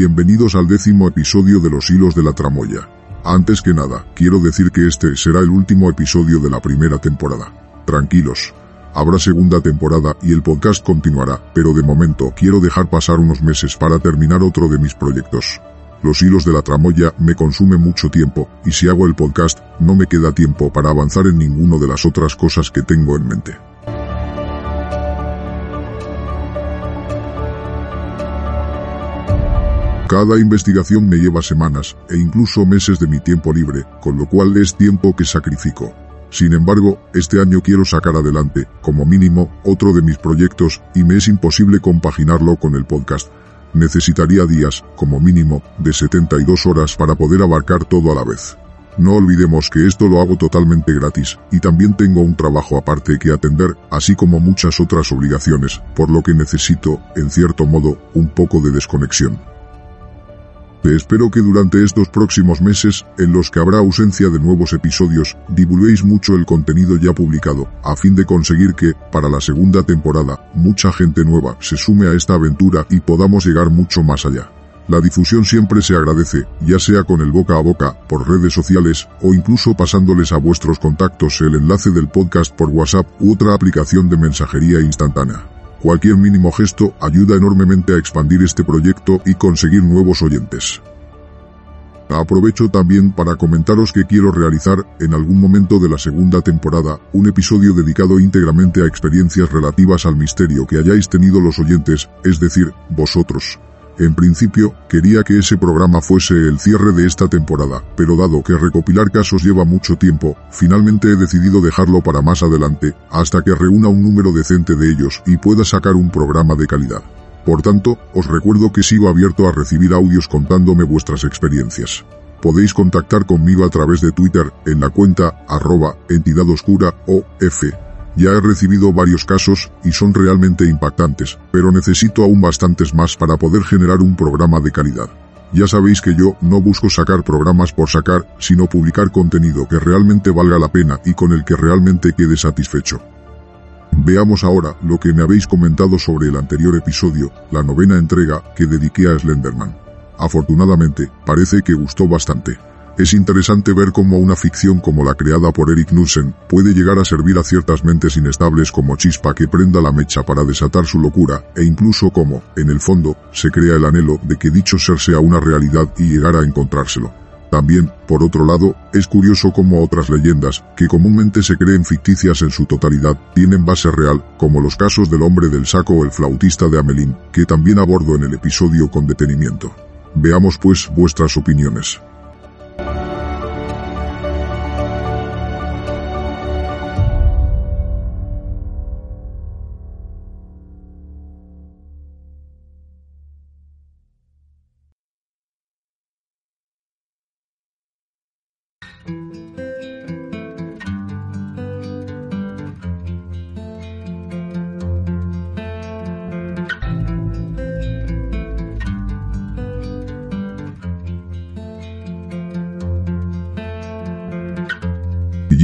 Bienvenidos al décimo episodio de Los Hilos de la Tramoya. Antes que nada, quiero decir que este será el último episodio de la primera temporada. Tranquilos. Habrá segunda temporada y el podcast continuará, pero de momento quiero dejar pasar unos meses para terminar otro de mis proyectos. Los hilos de la tramoya me consumen mucho tiempo, y si hago el podcast, no me queda tiempo para avanzar en ninguno de las otras cosas que tengo en mente. Cada investigación me lleva semanas e incluso meses de mi tiempo libre, con lo cual es tiempo que sacrifico. Sin embargo, este año quiero sacar adelante, como mínimo, otro de mis proyectos y me es imposible compaginarlo con el podcast. Necesitaría días, como mínimo, de 72 horas para poder abarcar todo a la vez. No olvidemos que esto lo hago totalmente gratis, y también tengo un trabajo aparte que atender, así como muchas otras obligaciones, por lo que necesito, en cierto modo, un poco de desconexión. Te espero que durante estos próximos meses, en los que habrá ausencia de nuevos episodios, divulguéis mucho el contenido ya publicado, a fin de conseguir que, para la segunda temporada, mucha gente nueva se sume a esta aventura y podamos llegar mucho más allá. La difusión siempre se agradece, ya sea con el boca a boca, por redes sociales, o incluso pasándoles a vuestros contactos el enlace del podcast por WhatsApp u otra aplicación de mensajería instantánea. Cualquier mínimo gesto ayuda enormemente a expandir este proyecto y conseguir nuevos oyentes. Aprovecho también para comentaros que quiero realizar, en algún momento de la segunda temporada, un episodio dedicado íntegramente a experiencias relativas al misterio que hayáis tenido los oyentes, es decir, vosotros. En principio, quería que ese programa fuese el cierre de esta temporada, pero dado que recopilar casos lleva mucho tiempo, finalmente he decidido dejarlo para más adelante, hasta que reúna un número decente de ellos y pueda sacar un programa de calidad. Por tanto, os recuerdo que sigo abierto a recibir audios contándome vuestras experiencias. Podéis contactar conmigo a través de Twitter en la cuenta arroba o f ya he recibido varios casos, y son realmente impactantes, pero necesito aún bastantes más para poder generar un programa de calidad. Ya sabéis que yo no busco sacar programas por sacar, sino publicar contenido que realmente valga la pena y con el que realmente quede satisfecho. Veamos ahora lo que me habéis comentado sobre el anterior episodio, la novena entrega que dediqué a Slenderman. Afortunadamente, parece que gustó bastante. Es interesante ver cómo una ficción como la creada por Eric Knudsen puede llegar a servir a ciertas mentes inestables como chispa que prenda la mecha para desatar su locura, e incluso cómo, en el fondo, se crea el anhelo de que dicho ser sea una realidad y llegar a encontrárselo. También, por otro lado, es curioso cómo otras leyendas, que comúnmente se creen ficticias en su totalidad, tienen base real, como los casos del hombre del saco o el flautista de Amelín, que también abordo en el episodio con detenimiento. Veamos pues vuestras opiniones.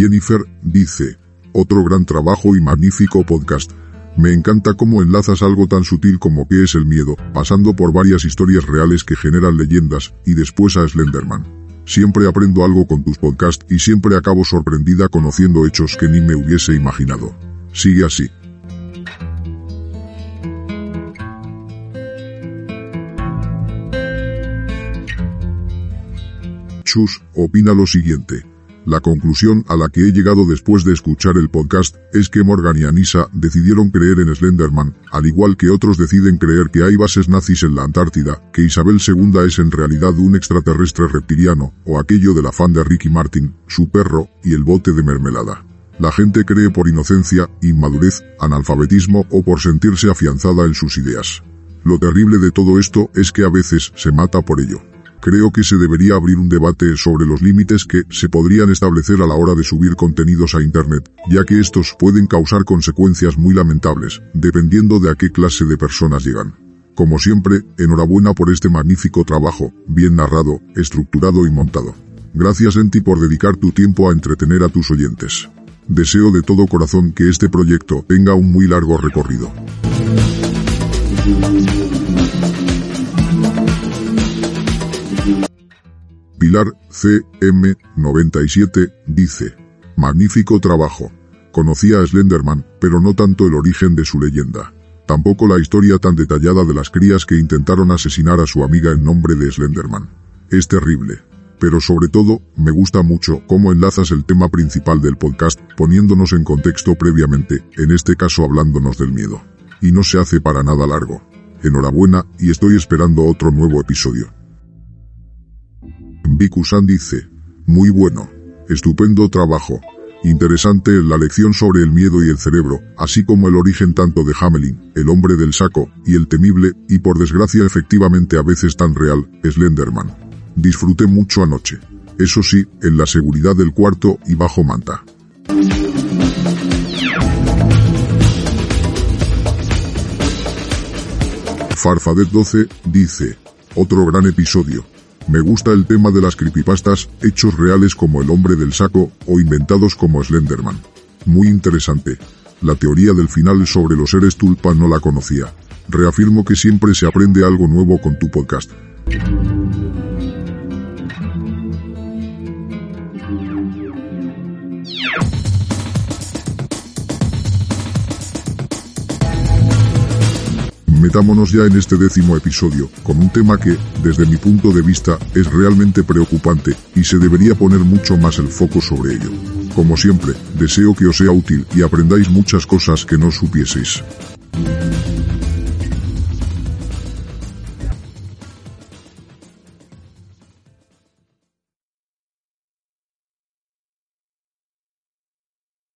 Jennifer dice, otro gran trabajo y magnífico podcast. Me encanta cómo enlazas algo tan sutil como qué es el miedo, pasando por varias historias reales que generan leyendas, y después a Slenderman. Siempre aprendo algo con tus podcasts y siempre acabo sorprendida conociendo hechos que ni me hubiese imaginado. Sigue así. Chus opina lo siguiente. La conclusión a la que he llegado después de escuchar el podcast es que Morgan y Anissa decidieron creer en Slenderman, al igual que otros deciden creer que hay bases nazis en la Antártida, que Isabel II es en realidad un extraterrestre reptiliano, o aquello del afán de Ricky Martin, su perro, y el bote de mermelada. La gente cree por inocencia, inmadurez, analfabetismo o por sentirse afianzada en sus ideas. Lo terrible de todo esto es que a veces se mata por ello. Creo que se debería abrir un debate sobre los límites que se podrían establecer a la hora de subir contenidos a Internet, ya que estos pueden causar consecuencias muy lamentables, dependiendo de a qué clase de personas llegan. Como siempre, enhorabuena por este magnífico trabajo, bien narrado, estructurado y montado. Gracias Enti por dedicar tu tiempo a entretener a tus oyentes. Deseo de todo corazón que este proyecto tenga un muy largo recorrido. Pilar CM97 dice, Magnífico trabajo. Conocía a Slenderman, pero no tanto el origen de su leyenda. Tampoco la historia tan detallada de las crías que intentaron asesinar a su amiga en nombre de Slenderman. Es terrible. Pero sobre todo, me gusta mucho cómo enlazas el tema principal del podcast poniéndonos en contexto previamente, en este caso hablándonos del miedo. Y no se hace para nada largo. Enhorabuena, y estoy esperando otro nuevo episodio. Bikusan dice, muy bueno, estupendo trabajo, interesante la lección sobre el miedo y el cerebro, así como el origen tanto de Hamelin, el hombre del saco, y el temible, y por desgracia efectivamente a veces tan real, Slenderman. Disfruté mucho anoche. Eso sí, en la seguridad del cuarto y bajo manta. Farfadet 12 dice, otro gran episodio, me gusta el tema de las creepypastas, hechos reales como el hombre del saco, o inventados como Slenderman. Muy interesante. La teoría del final sobre los seres tulpa no la conocía. Reafirmo que siempre se aprende algo nuevo con tu podcast. Metámonos ya en este décimo episodio, con un tema que, desde mi punto de vista, es realmente preocupante, y se debería poner mucho más el foco sobre ello. Como siempre, deseo que os sea útil y aprendáis muchas cosas que no supieseis.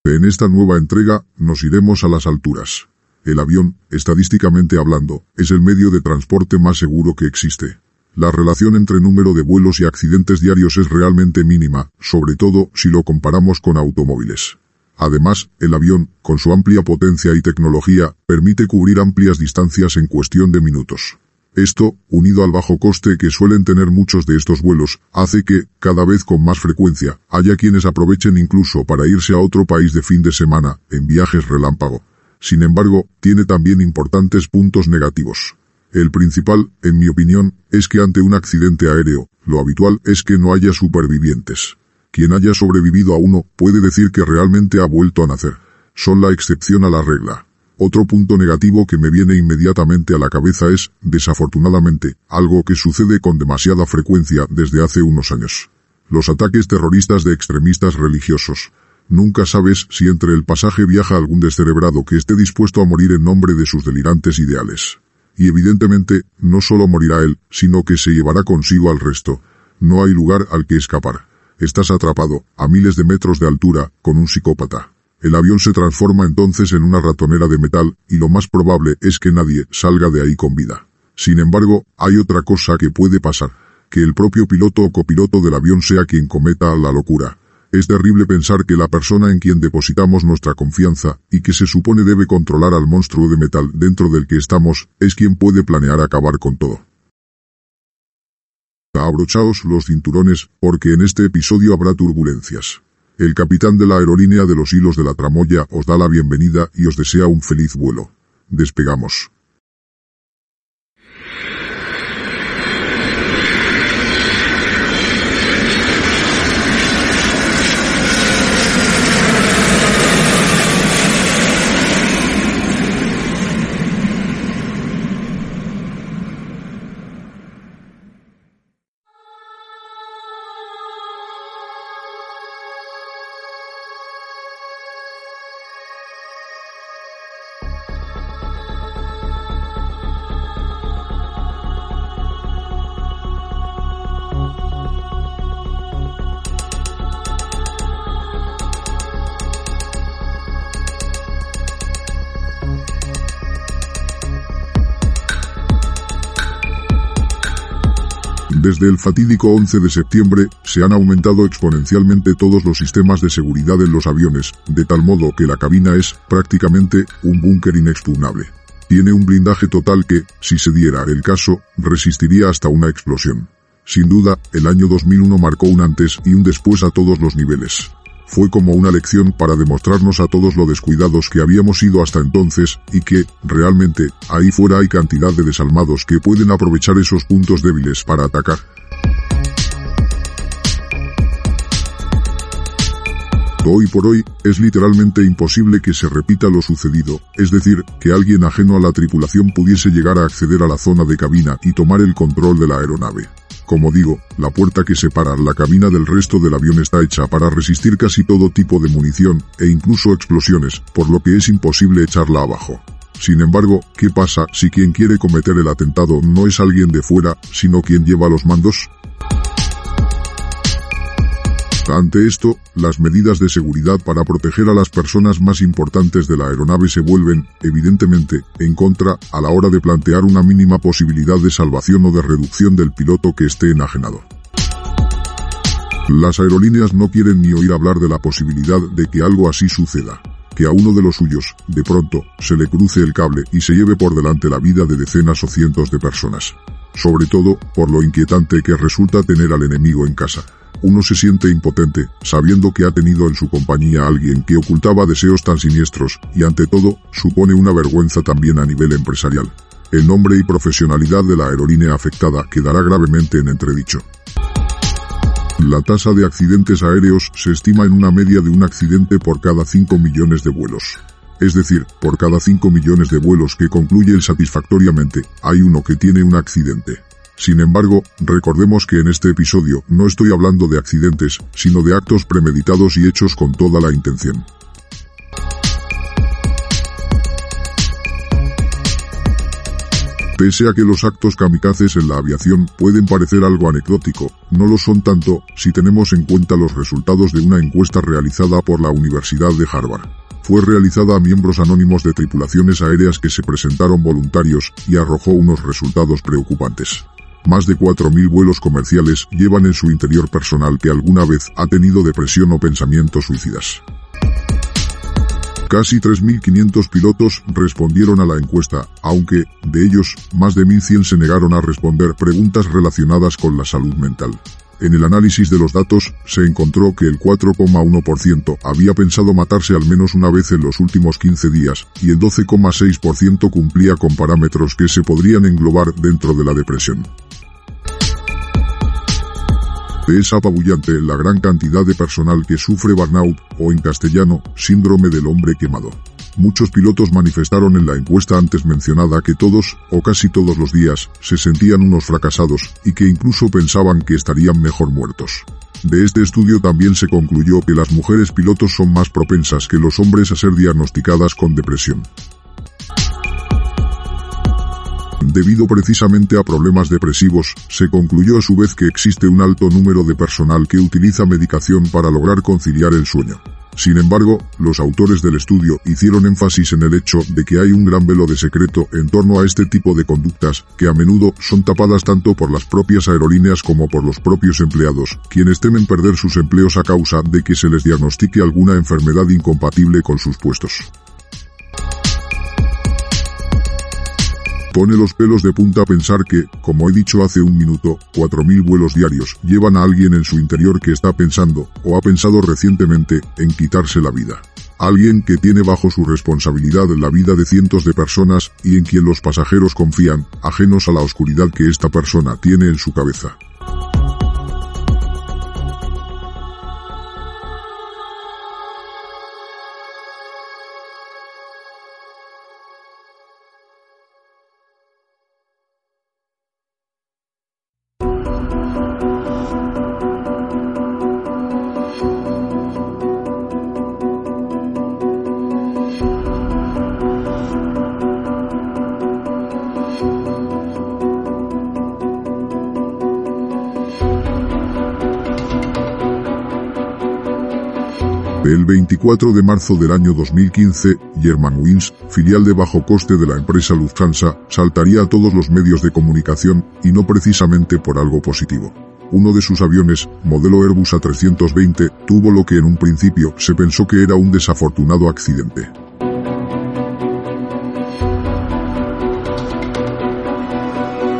En esta nueva entrega, nos iremos a las alturas. El avión, estadísticamente hablando, es el medio de transporte más seguro que existe. La relación entre número de vuelos y accidentes diarios es realmente mínima, sobre todo si lo comparamos con automóviles. Además, el avión, con su amplia potencia y tecnología, permite cubrir amplias distancias en cuestión de minutos. Esto, unido al bajo coste que suelen tener muchos de estos vuelos, hace que, cada vez con más frecuencia, haya quienes aprovechen incluso para irse a otro país de fin de semana, en viajes relámpago. Sin embargo, tiene también importantes puntos negativos. El principal, en mi opinión, es que ante un accidente aéreo, lo habitual es que no haya supervivientes. Quien haya sobrevivido a uno puede decir que realmente ha vuelto a nacer. Son la excepción a la regla. Otro punto negativo que me viene inmediatamente a la cabeza es, desafortunadamente, algo que sucede con demasiada frecuencia desde hace unos años. Los ataques terroristas de extremistas religiosos. Nunca sabes si entre el pasaje viaja algún descerebrado que esté dispuesto a morir en nombre de sus delirantes ideales. Y evidentemente, no solo morirá él, sino que se llevará consigo al resto. No hay lugar al que escapar. Estás atrapado, a miles de metros de altura, con un psicópata. El avión se transforma entonces en una ratonera de metal, y lo más probable es que nadie salga de ahí con vida. Sin embargo, hay otra cosa que puede pasar. Que el propio piloto o copiloto del avión sea quien cometa la locura. Es terrible pensar que la persona en quien depositamos nuestra confianza, y que se supone debe controlar al monstruo de metal dentro del que estamos, es quien puede planear acabar con todo. Abrochaos los cinturones, porque en este episodio habrá turbulencias. El capitán de la aerolínea de los hilos de la tramoya os da la bienvenida y os desea un feliz vuelo. Despegamos. Desde el fatídico 11 de septiembre, se han aumentado exponencialmente todos los sistemas de seguridad en los aviones, de tal modo que la cabina es, prácticamente, un búnker inexpugnable. Tiene un blindaje total que, si se diera el caso, resistiría hasta una explosión. Sin duda, el año 2001 marcó un antes y un después a todos los niveles. Fue como una lección para demostrarnos a todos lo descuidados que habíamos sido hasta entonces, y que, realmente, ahí fuera hay cantidad de desalmados que pueden aprovechar esos puntos débiles para atacar. Hoy por hoy, es literalmente imposible que se repita lo sucedido, es decir, que alguien ajeno a la tripulación pudiese llegar a acceder a la zona de cabina y tomar el control de la aeronave. Como digo, la puerta que separa la cabina del resto del avión está hecha para resistir casi todo tipo de munición, e incluso explosiones, por lo que es imposible echarla abajo. Sin embargo, ¿qué pasa si quien quiere cometer el atentado no es alguien de fuera, sino quien lleva los mandos? Ante esto, las medidas de seguridad para proteger a las personas más importantes de la aeronave se vuelven, evidentemente, en contra a la hora de plantear una mínima posibilidad de salvación o de reducción del piloto que esté enajenado. Las aerolíneas no quieren ni oír hablar de la posibilidad de que algo así suceda, que a uno de los suyos, de pronto, se le cruce el cable y se lleve por delante la vida de decenas o cientos de personas. Sobre todo, por lo inquietante que resulta tener al enemigo en casa uno se siente impotente, sabiendo que ha tenido en su compañía a alguien que ocultaba deseos tan siniestros, y ante todo, supone una vergüenza también a nivel empresarial. El nombre y profesionalidad de la aerolínea afectada quedará gravemente en entredicho. La tasa de accidentes aéreos se estima en una media de un accidente por cada 5 millones de vuelos. Es decir, por cada 5 millones de vuelos que concluyen satisfactoriamente, hay uno que tiene un accidente. Sin embargo, recordemos que en este episodio no estoy hablando de accidentes, sino de actos premeditados y hechos con toda la intención. Pese a que los actos kamikazes en la aviación pueden parecer algo anecdótico, no lo son tanto si tenemos en cuenta los resultados de una encuesta realizada por la Universidad de Harvard. Fue realizada a miembros anónimos de tripulaciones aéreas que se presentaron voluntarios y arrojó unos resultados preocupantes. Más de 4.000 vuelos comerciales llevan en su interior personal que alguna vez ha tenido depresión o pensamientos suicidas. Casi 3.500 pilotos respondieron a la encuesta, aunque, de ellos, más de 1.100 se negaron a responder preguntas relacionadas con la salud mental. En el análisis de los datos, se encontró que el 4,1% había pensado matarse al menos una vez en los últimos 15 días, y el 12,6% cumplía con parámetros que se podrían englobar dentro de la depresión. Es apabullante la gran cantidad de personal que sufre burnout, o en castellano, síndrome del hombre quemado. Muchos pilotos manifestaron en la encuesta antes mencionada que todos, o casi todos los días, se sentían unos fracasados, y que incluso pensaban que estarían mejor muertos. De este estudio también se concluyó que las mujeres pilotos son más propensas que los hombres a ser diagnosticadas con depresión. Debido precisamente a problemas depresivos, se concluyó a su vez que existe un alto número de personal que utiliza medicación para lograr conciliar el sueño. Sin embargo, los autores del estudio hicieron énfasis en el hecho de que hay un gran velo de secreto en torno a este tipo de conductas, que a menudo son tapadas tanto por las propias aerolíneas como por los propios empleados, quienes temen perder sus empleos a causa de que se les diagnostique alguna enfermedad incompatible con sus puestos. Pone los pelos de punta pensar que, como he dicho hace un minuto, 4.000 vuelos diarios llevan a alguien en su interior que está pensando, o ha pensado recientemente, en quitarse la vida. Alguien que tiene bajo su responsabilidad la vida de cientos de personas y en quien los pasajeros confían, ajenos a la oscuridad que esta persona tiene en su cabeza. El 24 de marzo del año 2015, Germanwings, filial de bajo coste de la empresa Lufthansa, saltaría a todos los medios de comunicación, y no precisamente por algo positivo. Uno de sus aviones, modelo Airbus A320, tuvo lo que en un principio se pensó que era un desafortunado accidente.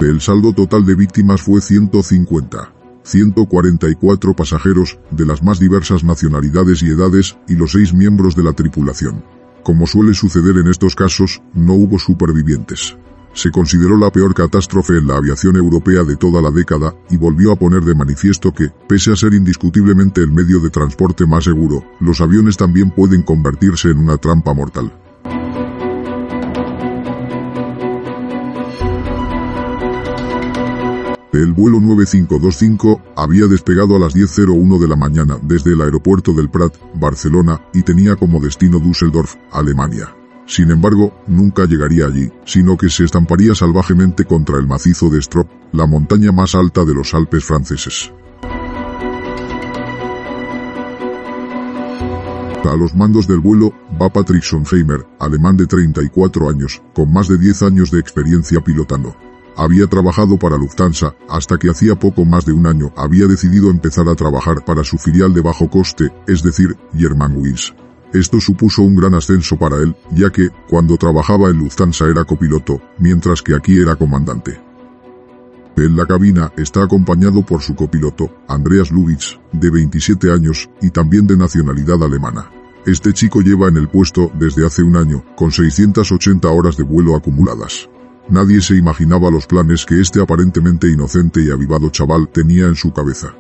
El saldo total de víctimas fue 150. 144 pasajeros, de las más diversas nacionalidades y edades, y los seis miembros de la tripulación. Como suele suceder en estos casos, no hubo supervivientes. Se consideró la peor catástrofe en la aviación europea de toda la década y volvió a poner de manifiesto que, pese a ser indiscutiblemente el medio de transporte más seguro, los aviones también pueden convertirse en una trampa mortal. El vuelo 9525 había despegado a las 10.01 de la mañana desde el aeropuerto del Prat, Barcelona, y tenía como destino Düsseldorf, Alemania. Sin embargo, nunca llegaría allí, sino que se estamparía salvajemente contra el macizo de Strop, la montaña más alta de los Alpes franceses. A los mandos del vuelo va Patrick Sonheimer, alemán de 34 años, con más de 10 años de experiencia pilotando. Había trabajado para Lufthansa, hasta que hacía poco más de un año había decidido empezar a trabajar para su filial de bajo coste, es decir, Germanwings. Esto supuso un gran ascenso para él, ya que, cuando trabajaba en Lufthansa era copiloto, mientras que aquí era comandante. En la cabina está acompañado por su copiloto, Andreas Lubitz, de 27 años, y también de nacionalidad alemana. Este chico lleva en el puesto desde hace un año, con 680 horas de vuelo acumuladas. Nadie se imaginaba los planes que este aparentemente inocente y avivado chaval tenía en su cabeza.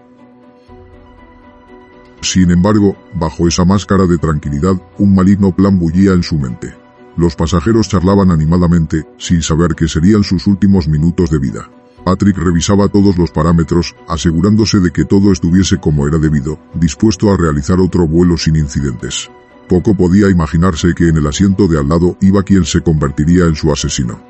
Sin embargo, bajo esa máscara de tranquilidad, un maligno plan bullía en su mente. Los pasajeros charlaban animadamente, sin saber que serían sus últimos minutos de vida. Patrick revisaba todos los parámetros, asegurándose de que todo estuviese como era debido, dispuesto a realizar otro vuelo sin incidentes. Poco podía imaginarse que en el asiento de al lado iba quien se convertiría en su asesino.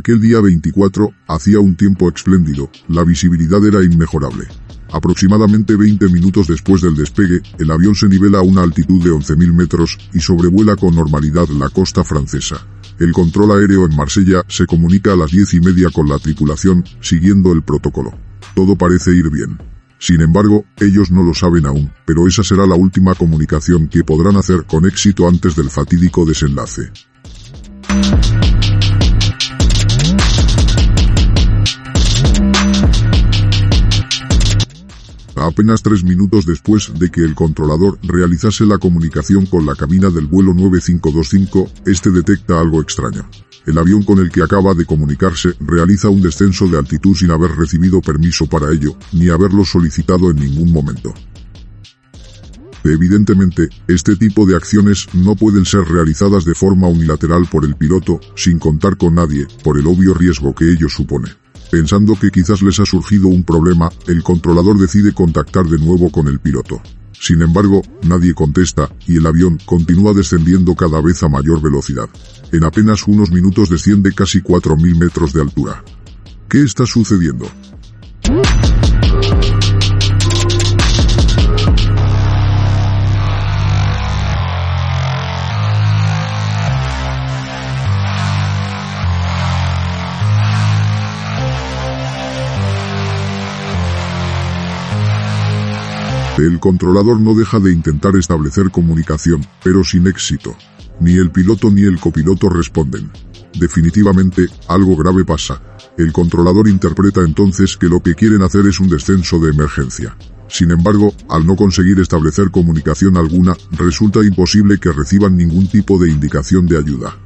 Aquel día 24, hacía un tiempo espléndido, la visibilidad era inmejorable. Aproximadamente 20 minutos después del despegue, el avión se nivela a una altitud de 11.000 metros y sobrevuela con normalidad la costa francesa. El control aéreo en Marsella se comunica a las diez y media con la tripulación, siguiendo el protocolo. Todo parece ir bien. Sin embargo, ellos no lo saben aún, pero esa será la última comunicación que podrán hacer con éxito antes del fatídico desenlace. Apenas tres minutos después de que el controlador realizase la comunicación con la cabina del vuelo 9525, este detecta algo extraño. El avión con el que acaba de comunicarse realiza un descenso de altitud sin haber recibido permiso para ello, ni haberlo solicitado en ningún momento. Evidentemente, este tipo de acciones no pueden ser realizadas de forma unilateral por el piloto, sin contar con nadie, por el obvio riesgo que ello supone. Pensando que quizás les ha surgido un problema, el controlador decide contactar de nuevo con el piloto. Sin embargo, nadie contesta, y el avión continúa descendiendo cada vez a mayor velocidad. En apenas unos minutos desciende casi 4.000 metros de altura. ¿Qué está sucediendo? El controlador no deja de intentar establecer comunicación, pero sin éxito. Ni el piloto ni el copiloto responden. Definitivamente, algo grave pasa. El controlador interpreta entonces que lo que quieren hacer es un descenso de emergencia. Sin embargo, al no conseguir establecer comunicación alguna, resulta imposible que reciban ningún tipo de indicación de ayuda.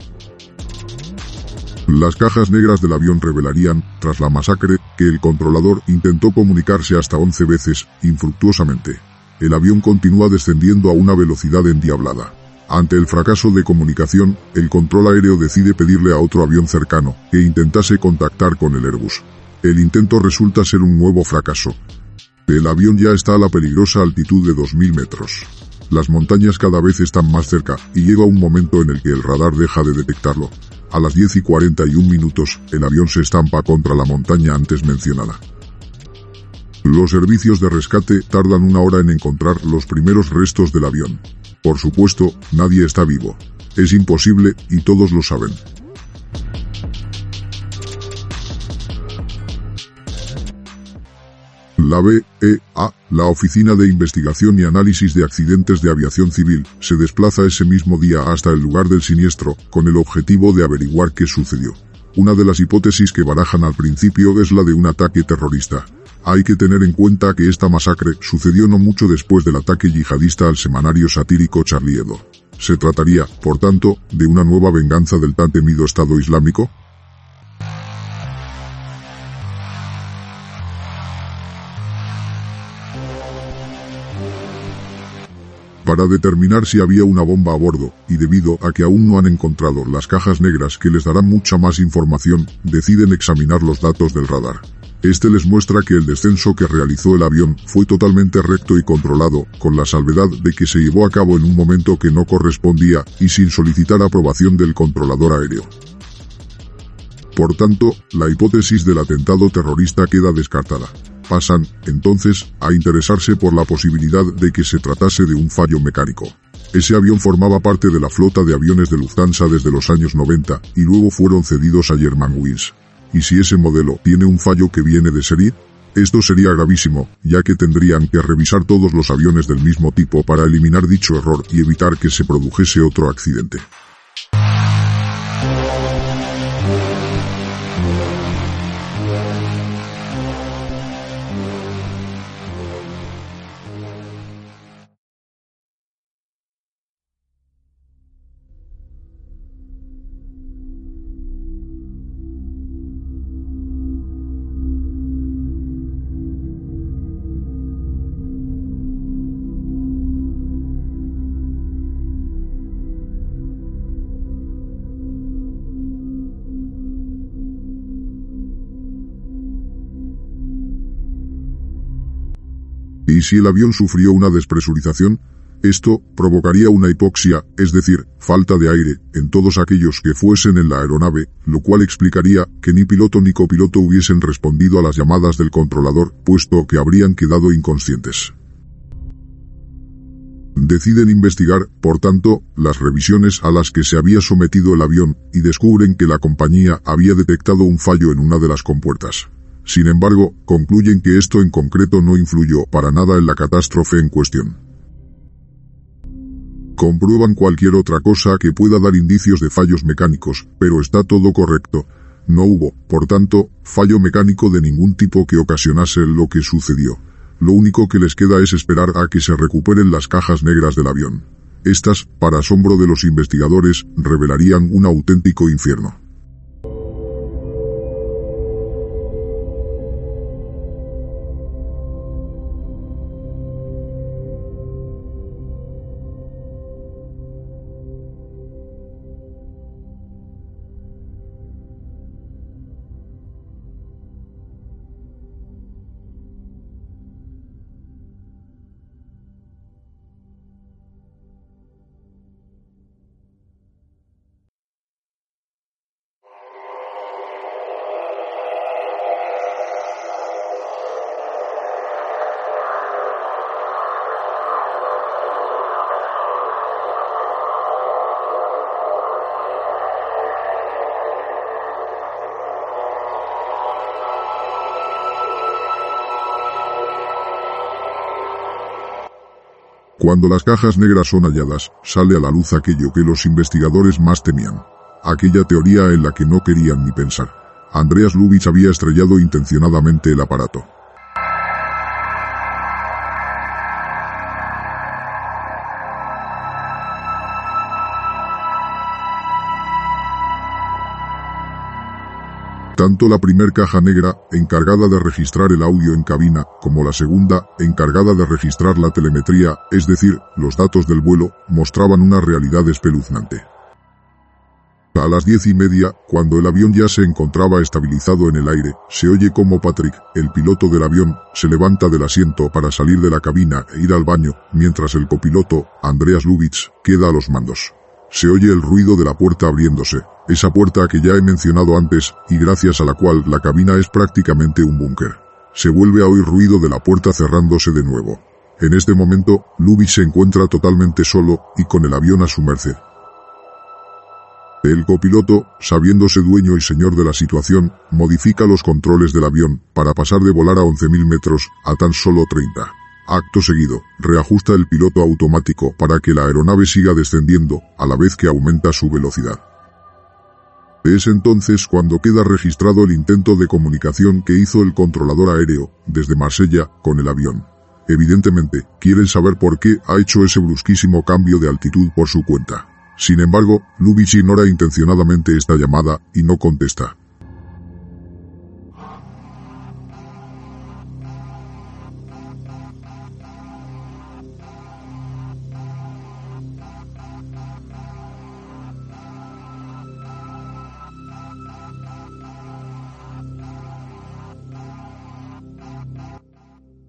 Las cajas negras del avión revelarían, tras la masacre, que el controlador intentó comunicarse hasta 11 veces, infructuosamente. el avión continúa descendiendo a una velocidad endiablada. Ante el fracaso de comunicación, el control aéreo decide pedirle a otro avión cercano que intentase contactar con el Airbus. El intento resulta ser un nuevo fracaso. El avión ya está a la peligrosa altitud de 2.000 metros. Las montañas cada vez están más cerca y llega un momento en el que el radar deja de detectarlo. A las 10 y 41 minutos, el avión se estampa contra la montaña antes mencionada. Los servicios de rescate tardan una hora en encontrar los primeros restos del avión. Por supuesto, nadie está vivo. Es imposible, y todos lo saben. La BEA, la Oficina de Investigación y Análisis de Accidentes de Aviación Civil, se desplaza ese mismo día hasta el lugar del siniestro, con el objetivo de averiguar qué sucedió. Una de las hipótesis que barajan al principio es la de un ataque terrorista, hay que tener en cuenta que esta masacre sucedió no mucho después del ataque yihadista al semanario satírico Charlie Hebdo. ¿Se trataría, por tanto, de una nueva venganza del tan temido Estado Islámico? Para determinar si había una bomba a bordo, y debido a que aún no han encontrado las cajas negras que les darán mucha más información, deciden examinar los datos del radar. Este les muestra que el descenso que realizó el avión fue totalmente recto y controlado, con la salvedad de que se llevó a cabo en un momento que no correspondía y sin solicitar aprobación del controlador aéreo. Por tanto, la hipótesis del atentado terrorista queda descartada. Pasan, entonces, a interesarse por la posibilidad de que se tratase de un fallo mecánico. Ese avión formaba parte de la flota de aviones de Lufthansa desde los años 90 y luego fueron cedidos a Germanwings. ¿Y si ese modelo tiene un fallo que viene de serie? Esto sería gravísimo, ya que tendrían que revisar todos los aviones del mismo tipo para eliminar dicho error y evitar que se produjese otro accidente. Y si el avión sufrió una despresurización, esto provocaría una hipoxia, es decir, falta de aire, en todos aquellos que fuesen en la aeronave, lo cual explicaría que ni piloto ni copiloto hubiesen respondido a las llamadas del controlador, puesto que habrían quedado inconscientes. Deciden investigar, por tanto, las revisiones a las que se había sometido el avión y descubren que la compañía había detectado un fallo en una de las compuertas. Sin embargo, concluyen que esto en concreto no influyó para nada en la catástrofe en cuestión. Comprueban cualquier otra cosa que pueda dar indicios de fallos mecánicos, pero está todo correcto. No hubo, por tanto, fallo mecánico de ningún tipo que ocasionase lo que sucedió. Lo único que les queda es esperar a que se recuperen las cajas negras del avión. Estas, para asombro de los investigadores, revelarían un auténtico infierno. Cuando las cajas negras son halladas, sale a la luz aquello que los investigadores más temían. Aquella teoría en la que no querían ni pensar. Andreas Lubitsch había estrellado intencionadamente el aparato. Tanto la primer caja negra, encargada de registrar el audio en cabina, como la segunda, encargada de registrar la telemetría, es decir, los datos del vuelo, mostraban una realidad espeluznante. A las diez y media, cuando el avión ya se encontraba estabilizado en el aire, se oye como Patrick, el piloto del avión, se levanta del asiento para salir de la cabina e ir al baño, mientras el copiloto, Andreas Lubitsch, queda a los mandos. Se oye el ruido de la puerta abriéndose, esa puerta que ya he mencionado antes, y gracias a la cual la cabina es prácticamente un búnker. Se vuelve a oír ruido de la puerta cerrándose de nuevo. En este momento, Lubitsch se encuentra totalmente solo, y con el avión a su merced. El copiloto, sabiéndose dueño y señor de la situación, modifica los controles del avión para pasar de volar a 11.000 metros a tan solo 30. Acto seguido, reajusta el piloto automático para que la aeronave siga descendiendo, a la vez que aumenta su velocidad. Es entonces cuando queda registrado el intento de comunicación que hizo el controlador aéreo, desde Marsella, con el avión. Evidentemente, quieren saber por qué ha hecho ese brusquísimo cambio de altitud por su cuenta. Sin embargo, Lubitsch ignora intencionadamente esta llamada y no contesta.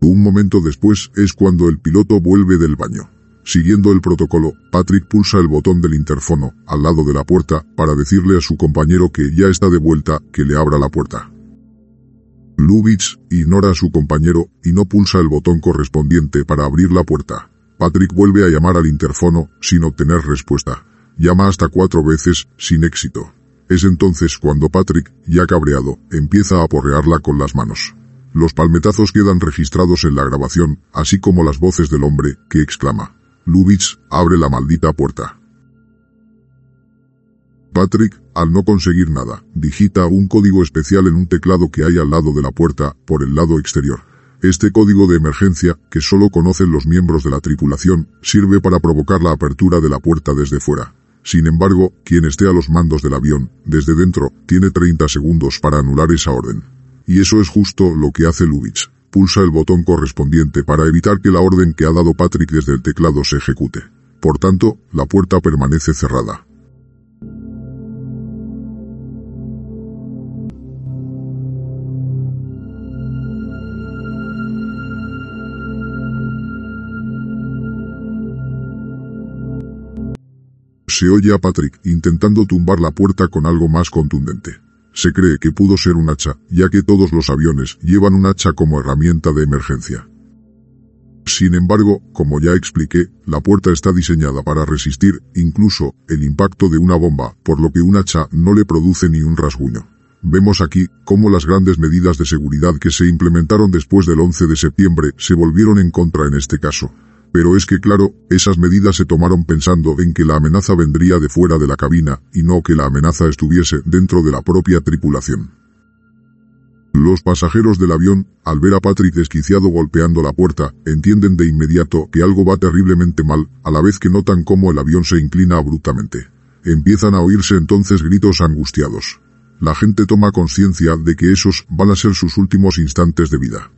Un momento después es cuando el piloto vuelve del baño. Siguiendo el protocolo, Patrick pulsa el botón del interfono, al lado de la puerta, para decirle a su compañero que ya está de vuelta, que le abra la puerta. Lubitsch ignora a su compañero y no pulsa el botón correspondiente para abrir la puerta. Patrick vuelve a llamar al interfono, sin obtener respuesta. Llama hasta cuatro veces, sin éxito. Es entonces cuando Patrick, ya cabreado, empieza a porrearla con las manos. Los palmetazos quedan registrados en la grabación, así como las voces del hombre, que exclama. Lubitsch abre la maldita puerta. Patrick, al no conseguir nada, digita un código especial en un teclado que hay al lado de la puerta, por el lado exterior. Este código de emergencia, que solo conocen los miembros de la tripulación, sirve para provocar la apertura de la puerta desde fuera. Sin embargo, quien esté a los mandos del avión, desde dentro, tiene 30 segundos para anular esa orden. Y eso es justo lo que hace Lubitsch pulsa el botón correspondiente para evitar que la orden que ha dado Patrick desde el teclado se ejecute. Por tanto, la puerta permanece cerrada. Se oye a Patrick intentando tumbar la puerta con algo más contundente. Se cree que pudo ser un hacha, ya que todos los aviones llevan un hacha como herramienta de emergencia. Sin embargo, como ya expliqué, la puerta está diseñada para resistir, incluso, el impacto de una bomba, por lo que un hacha no le produce ni un rasguño. Vemos aquí cómo las grandes medidas de seguridad que se implementaron después del 11 de septiembre se volvieron en contra en este caso. Pero es que claro, esas medidas se tomaron pensando en que la amenaza vendría de fuera de la cabina, y no que la amenaza estuviese dentro de la propia tripulación. Los pasajeros del avión, al ver a Patrick desquiciado golpeando la puerta, entienden de inmediato que algo va terriblemente mal, a la vez que notan cómo el avión se inclina abruptamente. Empiezan a oírse entonces gritos angustiados. La gente toma conciencia de que esos van a ser sus últimos instantes de vida.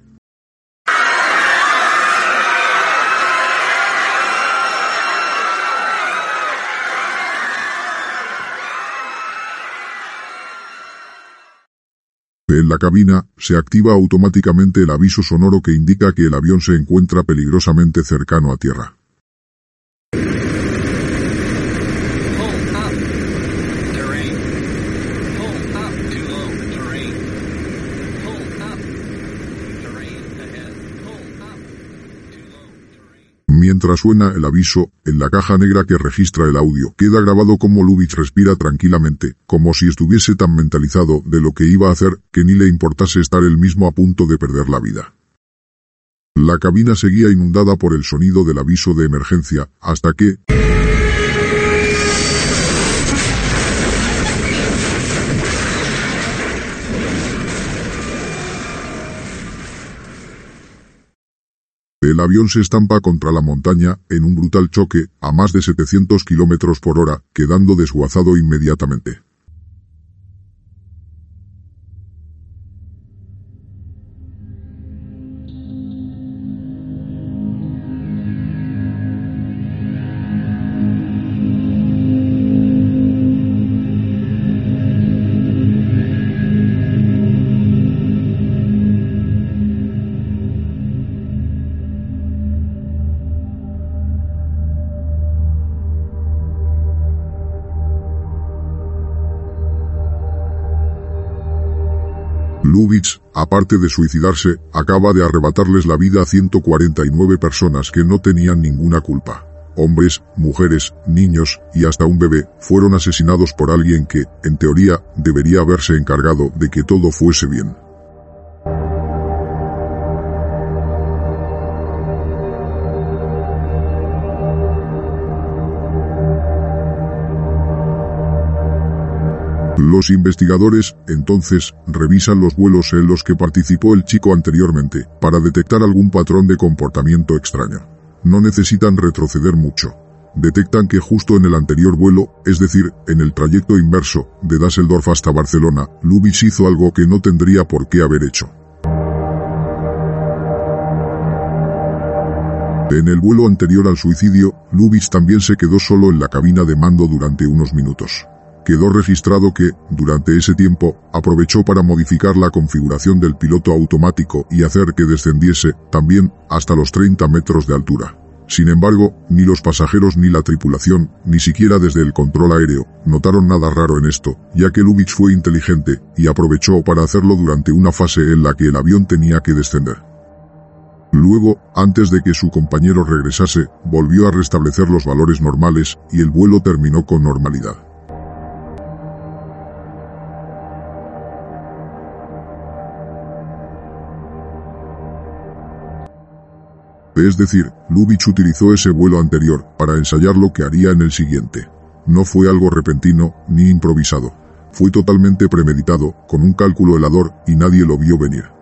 En la cabina, se activa automáticamente el aviso sonoro que indica que el avión se encuentra peligrosamente cercano a tierra. Mientras suena el aviso, en la caja negra que registra el audio, queda grabado cómo Lubitsch respira tranquilamente, como si estuviese tan mentalizado de lo que iba a hacer que ni le importase estar él mismo a punto de perder la vida. La cabina seguía inundada por el sonido del aviso de emergencia, hasta que... El avión se estampa contra la montaña, en un brutal choque, a más de 700 kilómetros por hora, quedando desguazado inmediatamente. Lubitsch, aparte de suicidarse, acaba de arrebatarles la vida a 149 personas que no tenían ninguna culpa. Hombres, mujeres, niños y hasta un bebé fueron asesinados por alguien que, en teoría, debería haberse encargado de que todo fuese bien. Los investigadores, entonces, revisan los vuelos en los que participó el chico anteriormente, para detectar algún patrón de comportamiento extraño. No necesitan retroceder mucho. Detectan que justo en el anterior vuelo, es decir, en el trayecto inverso, de Düsseldorf hasta Barcelona, Lubitsch hizo algo que no tendría por qué haber hecho. En el vuelo anterior al suicidio, Lubitsch también se quedó solo en la cabina de mando durante unos minutos quedó registrado que, durante ese tiempo, aprovechó para modificar la configuración del piloto automático y hacer que descendiese, también, hasta los 30 metros de altura. Sin embargo, ni los pasajeros ni la tripulación, ni siquiera desde el control aéreo, notaron nada raro en esto, ya que Lubitsch fue inteligente y aprovechó para hacerlo durante una fase en la que el avión tenía que descender. Luego, antes de que su compañero regresase, volvió a restablecer los valores normales y el vuelo terminó con normalidad. Es decir, Lubitsch utilizó ese vuelo anterior para ensayar lo que haría en el siguiente. No fue algo repentino ni improvisado. Fue totalmente premeditado, con un cálculo helador, y nadie lo vio venir.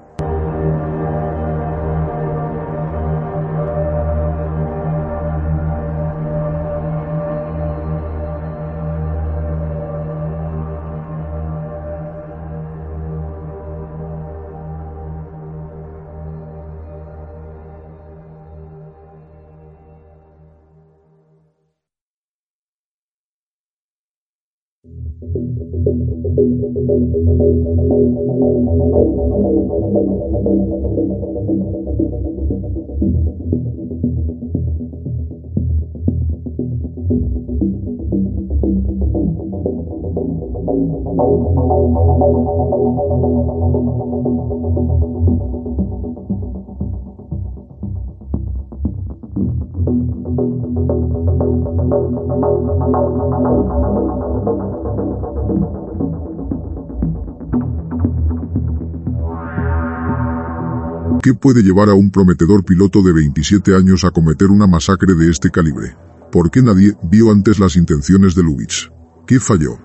¿Qué puede llevar a un prometedor piloto de 27 años a cometer una masacre de este calibre? ¿Por qué nadie vio antes las intenciones de Lubitsch? ¿Qué falló?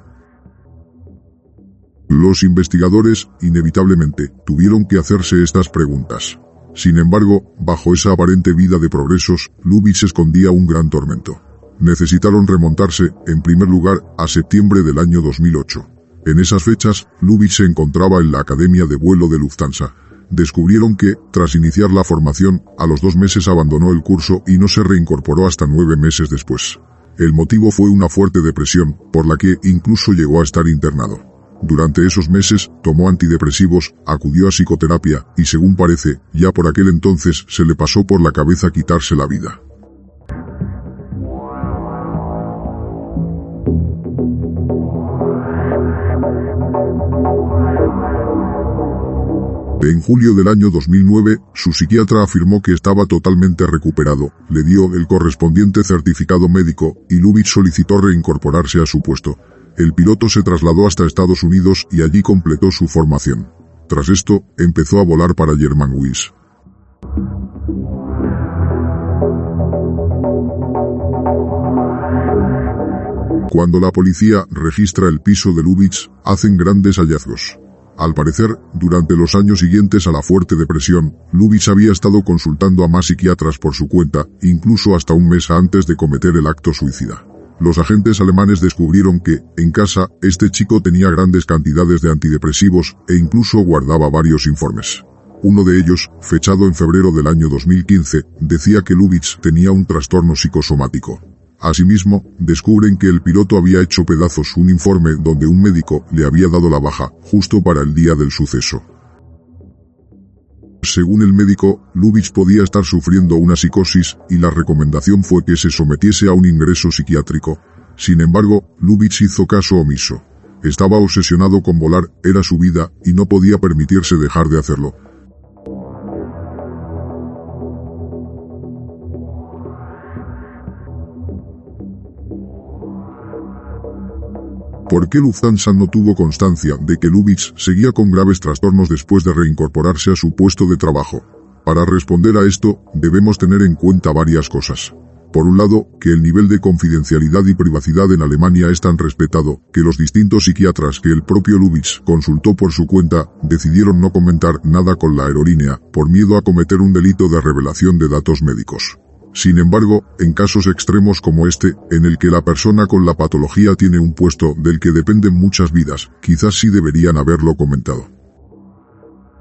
Los investigadores, inevitablemente, tuvieron que hacerse estas preguntas. Sin embargo, bajo esa aparente vida de progresos, Lubitsch escondía un gran tormento. Necesitaron remontarse, en primer lugar, a septiembre del año 2008. En esas fechas, Lubitsch se encontraba en la Academia de Vuelo de Lufthansa, descubrieron que, tras iniciar la formación, a los dos meses abandonó el curso y no se reincorporó hasta nueve meses después. El motivo fue una fuerte depresión, por la que incluso llegó a estar internado. Durante esos meses, tomó antidepresivos, acudió a psicoterapia, y según parece, ya por aquel entonces se le pasó por la cabeza quitarse la vida. En julio del año 2009, su psiquiatra afirmó que estaba totalmente recuperado, le dio el correspondiente certificado médico y Lubitsch solicitó reincorporarse a su puesto. El piloto se trasladó hasta Estados Unidos y allí completó su formación. Tras esto, empezó a volar para Germanwings. Cuando la policía registra el piso de Lubitsch, hacen grandes hallazgos. Al parecer, durante los años siguientes a la fuerte depresión, Lubitsch había estado consultando a más psiquiatras por su cuenta, incluso hasta un mes antes de cometer el acto suicida. Los agentes alemanes descubrieron que, en casa, este chico tenía grandes cantidades de antidepresivos e incluso guardaba varios informes. Uno de ellos, fechado en febrero del año 2015, decía que Lubitsch tenía un trastorno psicosomático. Asimismo, descubren que el piloto había hecho pedazos un informe donde un médico le había dado la baja, justo para el día del suceso. Según el médico, Lubitsch podía estar sufriendo una psicosis y la recomendación fue que se sometiese a un ingreso psiquiátrico. Sin embargo, Lubitsch hizo caso omiso. Estaba obsesionado con volar, era su vida, y no podía permitirse dejar de hacerlo. ¿Por qué Lufthansa no tuvo constancia de que Lubitsch seguía con graves trastornos después de reincorporarse a su puesto de trabajo? Para responder a esto, debemos tener en cuenta varias cosas. Por un lado, que el nivel de confidencialidad y privacidad en Alemania es tan respetado, que los distintos psiquiatras que el propio Lubitsch consultó por su cuenta, decidieron no comentar nada con la aerolínea, por miedo a cometer un delito de revelación de datos médicos. Sin embargo, en casos extremos como este, en el que la persona con la patología tiene un puesto del que dependen muchas vidas, quizás sí deberían haberlo comentado.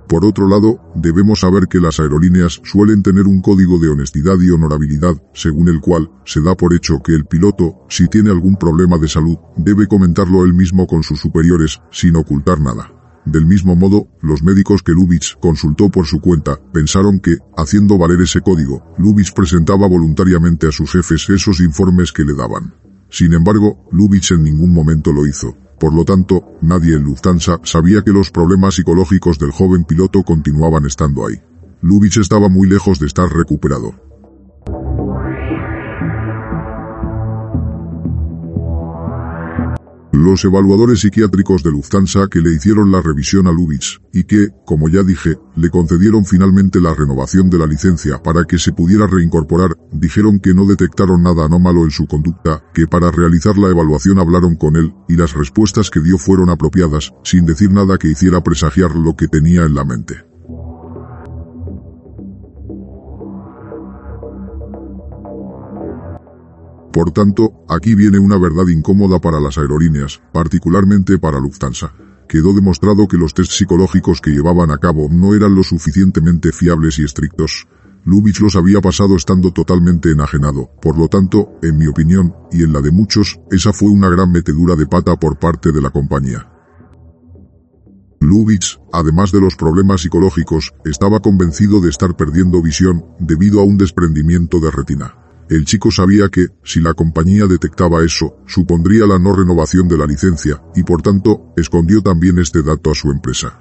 Por otro lado, debemos saber que las aerolíneas suelen tener un código de honestidad y honorabilidad, según el cual se da por hecho que el piloto, si tiene algún problema de salud, debe comentarlo él mismo con sus superiores, sin ocultar nada. Del mismo modo, los médicos que Lubitsch consultó por su cuenta pensaron que, haciendo valer ese código, Lubitsch presentaba voluntariamente a sus jefes esos informes que le daban. Sin embargo, Lubitsch en ningún momento lo hizo. Por lo tanto, nadie en Lufthansa sabía que los problemas psicológicos del joven piloto continuaban estando ahí. Lubitsch estaba muy lejos de estar recuperado. Los evaluadores psiquiátricos de Lufthansa que le hicieron la revisión a Lubitsch, y que, como ya dije, le concedieron finalmente la renovación de la licencia para que se pudiera reincorporar, dijeron que no detectaron nada anómalo en su conducta, que para realizar la evaluación hablaron con él, y las respuestas que dio fueron apropiadas, sin decir nada que hiciera presagiar lo que tenía en la mente. Por tanto, aquí viene una verdad incómoda para las aerolíneas, particularmente para Lufthansa. Quedó demostrado que los test psicológicos que llevaban a cabo no eran lo suficientemente fiables y estrictos. Lubitsch los había pasado estando totalmente enajenado, por lo tanto, en mi opinión, y en la de muchos, esa fue una gran metedura de pata por parte de la compañía. Lubitsch, además de los problemas psicológicos, estaba convencido de estar perdiendo visión debido a un desprendimiento de retina. El chico sabía que, si la compañía detectaba eso, supondría la no renovación de la licencia, y por tanto, escondió también este dato a su empresa.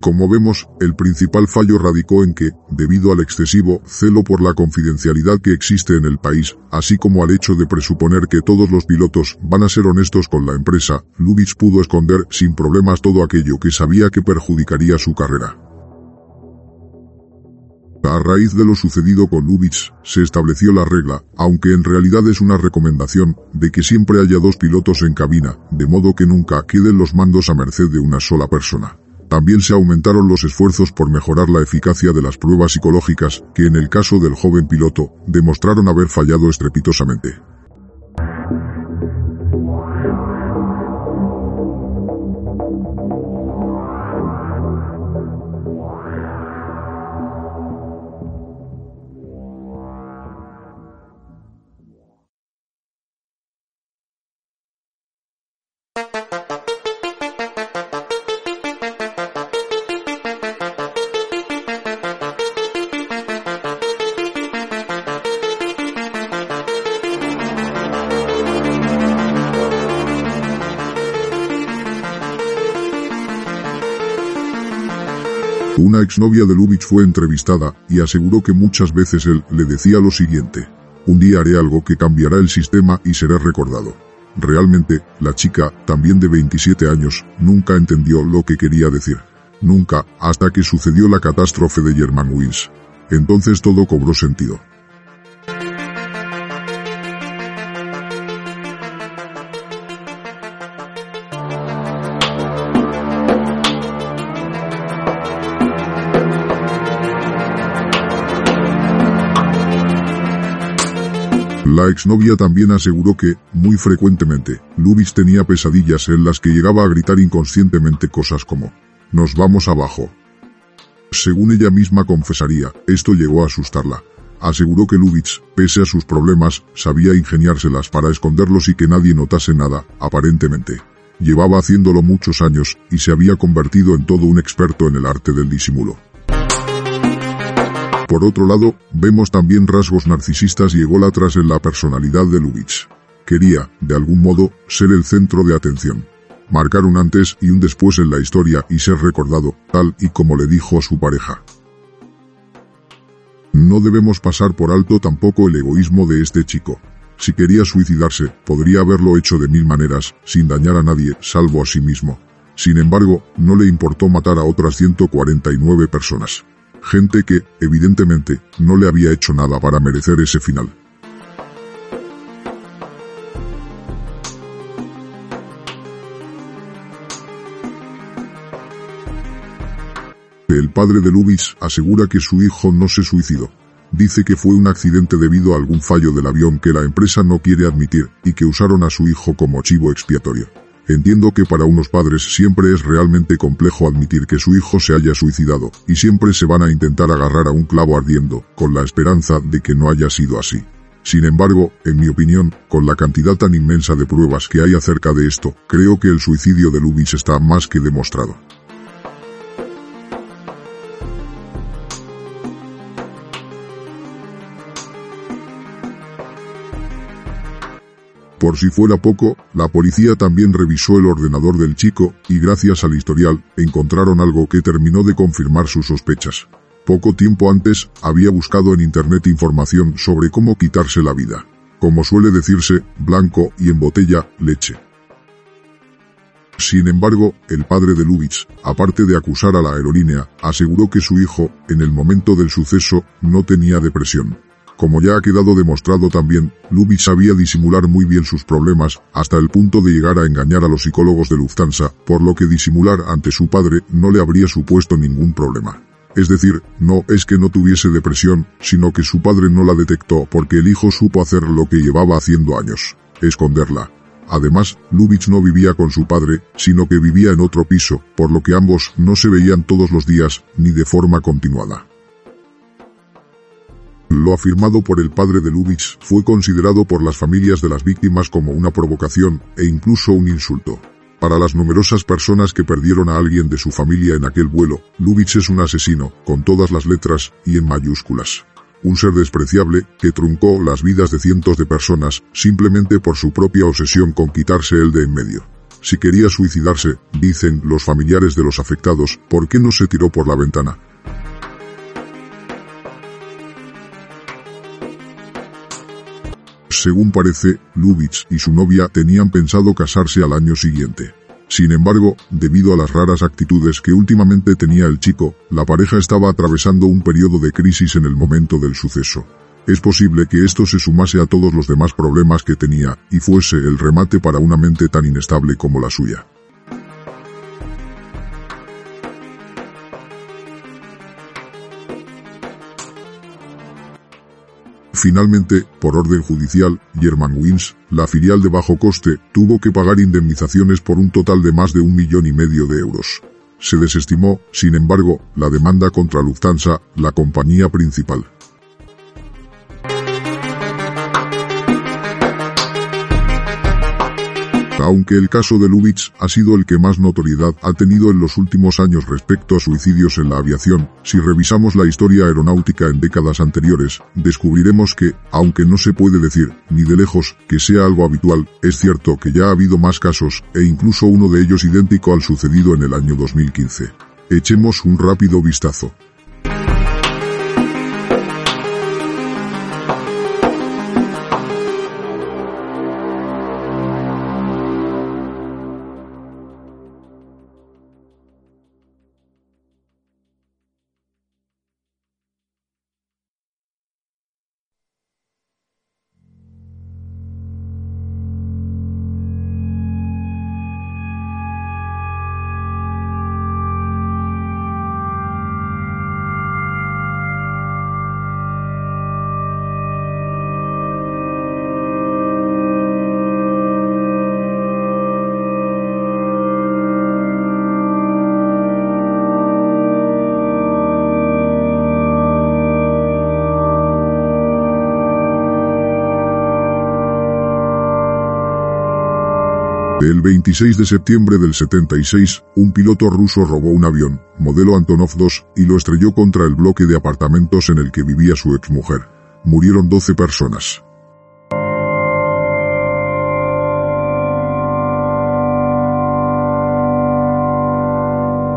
Como vemos, el principal fallo radicó en que, debido al excesivo celo por la confidencialidad que existe en el país, así como al hecho de presuponer que todos los pilotos van a ser honestos con la empresa, Lubitsch pudo esconder sin problemas todo aquello que sabía que perjudicaría su carrera. A raíz de lo sucedido con Lubitsch, se estableció la regla, aunque en realidad es una recomendación, de que siempre haya dos pilotos en cabina, de modo que nunca queden los mandos a merced de una sola persona. También se aumentaron los esfuerzos por mejorar la eficacia de las pruebas psicológicas, que en el caso del joven piloto, demostraron haber fallado estrepitosamente. Una exnovia de Lubitsch fue entrevistada y aseguró que muchas veces él le decía lo siguiente. Un día haré algo que cambiará el sistema y seré recordado. Realmente, la chica, también de 27 años, nunca entendió lo que quería decir. Nunca, hasta que sucedió la catástrofe de Germanwings. Entonces todo cobró sentido. La exnovia también aseguró que, muy frecuentemente, Lubitsch tenía pesadillas en las que llegaba a gritar inconscientemente cosas como, nos vamos abajo. Según ella misma confesaría, esto llegó a asustarla. Aseguró que Lubitsch, pese a sus problemas, sabía ingeniárselas para esconderlos y que nadie notase nada, aparentemente. Llevaba haciéndolo muchos años, y se había convertido en todo un experto en el arte del disimulo. Por otro lado, vemos también rasgos narcisistas y ególatras en la personalidad de Lubitsch. Quería, de algún modo, ser el centro de atención. Marcar un antes y un después en la historia y ser recordado, tal y como le dijo a su pareja. No debemos pasar por alto tampoco el egoísmo de este chico. Si quería suicidarse, podría haberlo hecho de mil maneras, sin dañar a nadie, salvo a sí mismo. Sin embargo, no le importó matar a otras 149 personas. Gente que, evidentemente, no le había hecho nada para merecer ese final. El padre de Lubis asegura que su hijo no se suicidó. Dice que fue un accidente debido a algún fallo del avión que la empresa no quiere admitir y que usaron a su hijo como chivo expiatorio. Entiendo que para unos padres siempre es realmente complejo admitir que su hijo se haya suicidado, y siempre se van a intentar agarrar a un clavo ardiendo, con la esperanza de que no haya sido así. Sin embargo, en mi opinión, con la cantidad tan inmensa de pruebas que hay acerca de esto, creo que el suicidio de Lubis está más que demostrado. Por si fuera poco, la policía también revisó el ordenador del chico y gracias al historial encontraron algo que terminó de confirmar sus sospechas. Poco tiempo antes, había buscado en internet información sobre cómo quitarse la vida. Como suele decirse, blanco y en botella, leche. Sin embargo, el padre de Lubitsch, aparte de acusar a la aerolínea, aseguró que su hijo, en el momento del suceso, no tenía depresión. Como ya ha quedado demostrado también, Lubitsch sabía disimular muy bien sus problemas, hasta el punto de llegar a engañar a los psicólogos de Lufthansa, por lo que disimular ante su padre no le habría supuesto ningún problema. Es decir, no es que no tuviese depresión, sino que su padre no la detectó porque el hijo supo hacer lo que llevaba haciendo años, esconderla. Además, Lubitsch no vivía con su padre, sino que vivía en otro piso, por lo que ambos no se veían todos los días, ni de forma continuada. Lo afirmado por el padre de Lubitsch fue considerado por las familias de las víctimas como una provocación e incluso un insulto. Para las numerosas personas que perdieron a alguien de su familia en aquel vuelo, Lubitsch es un asesino, con todas las letras y en mayúsculas. Un ser despreciable que truncó las vidas de cientos de personas simplemente por su propia obsesión con quitarse el de en medio. Si quería suicidarse, dicen los familiares de los afectados, ¿por qué no se tiró por la ventana? Según parece, Lubitsch y su novia tenían pensado casarse al año siguiente. Sin embargo, debido a las raras actitudes que últimamente tenía el chico, la pareja estaba atravesando un periodo de crisis en el momento del suceso. Es posible que esto se sumase a todos los demás problemas que tenía, y fuese el remate para una mente tan inestable como la suya. Finalmente, por orden judicial, Wins, la filial de bajo coste, tuvo que pagar indemnizaciones por un total de más de un millón y medio de euros. Se desestimó, sin embargo, la demanda contra Lufthansa, la compañía principal. Aunque el caso de Lubitsch ha sido el que más notoriedad ha tenido en los últimos años respecto a suicidios en la aviación, si revisamos la historia aeronáutica en décadas anteriores, descubriremos que, aunque no se puede decir, ni de lejos, que sea algo habitual, es cierto que ya ha habido más casos, e incluso uno de ellos idéntico al sucedido en el año 2015. Echemos un rápido vistazo. El 26 de septiembre del 76, un piloto ruso robó un avión, modelo Antonov II, y lo estrelló contra el bloque de apartamentos en el que vivía su exmujer. Murieron 12 personas.